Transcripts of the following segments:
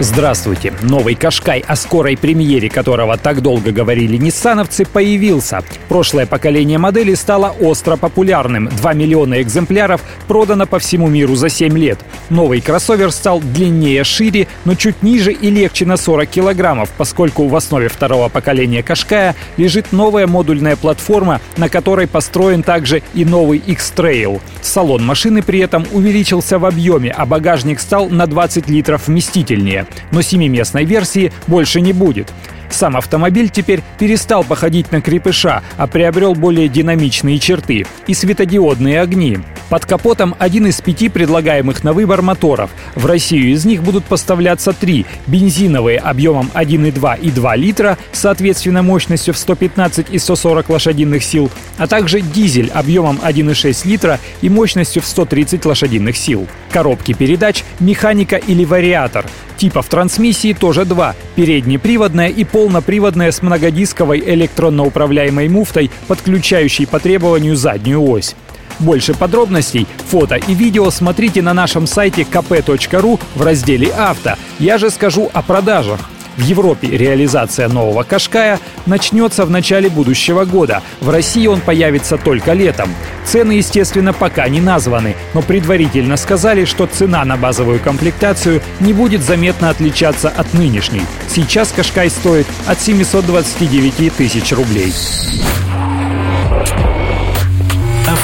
Здравствуйте! Новый Кашкай, о скорой премьере которого так долго говорили ниссановцы, появился. Прошлое поколение модели стало остро популярным. 2 миллиона экземпляров продано по всему миру за 7 лет. Новый кроссовер стал длиннее, шире, но чуть ниже и легче на 40 килограммов, поскольку в основе второго поколения Кашкая лежит новая модульная платформа, на которой построен также и новый X-Trail. Салон машины при этом увеличился в объеме, а багажник стал на 20 литров вместительнее но семиместной версии больше не будет. Сам автомобиль теперь перестал походить на крепыша, а приобрел более динамичные черты и светодиодные огни. Под капотом один из пяти предлагаемых на выбор моторов. В Россию из них будут поставляться три. Бензиновые объемом 1,2 и 2 литра, соответственно мощностью в 115 и 140 лошадиных сил, а также дизель объемом 1,6 литра и мощностью в 130 лошадиных сил. Коробки передач, механика или вариатор. Типов трансмиссии тоже два – переднеприводная и полноприводная с многодисковой электронно управляемой муфтой, подключающей по требованию заднюю ось. Больше подробностей, фото и видео смотрите на нашем сайте kp.ru в разделе «Авто». Я же скажу о продажах. В Европе реализация нового Кашкая начнется в начале будущего года. В России он появится только летом. Цены, естественно, пока не названы, но предварительно сказали, что цена на базовую комплектацию не будет заметно отличаться от нынешней. Сейчас Кашкай стоит от 729 тысяч рублей.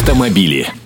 Автомобили.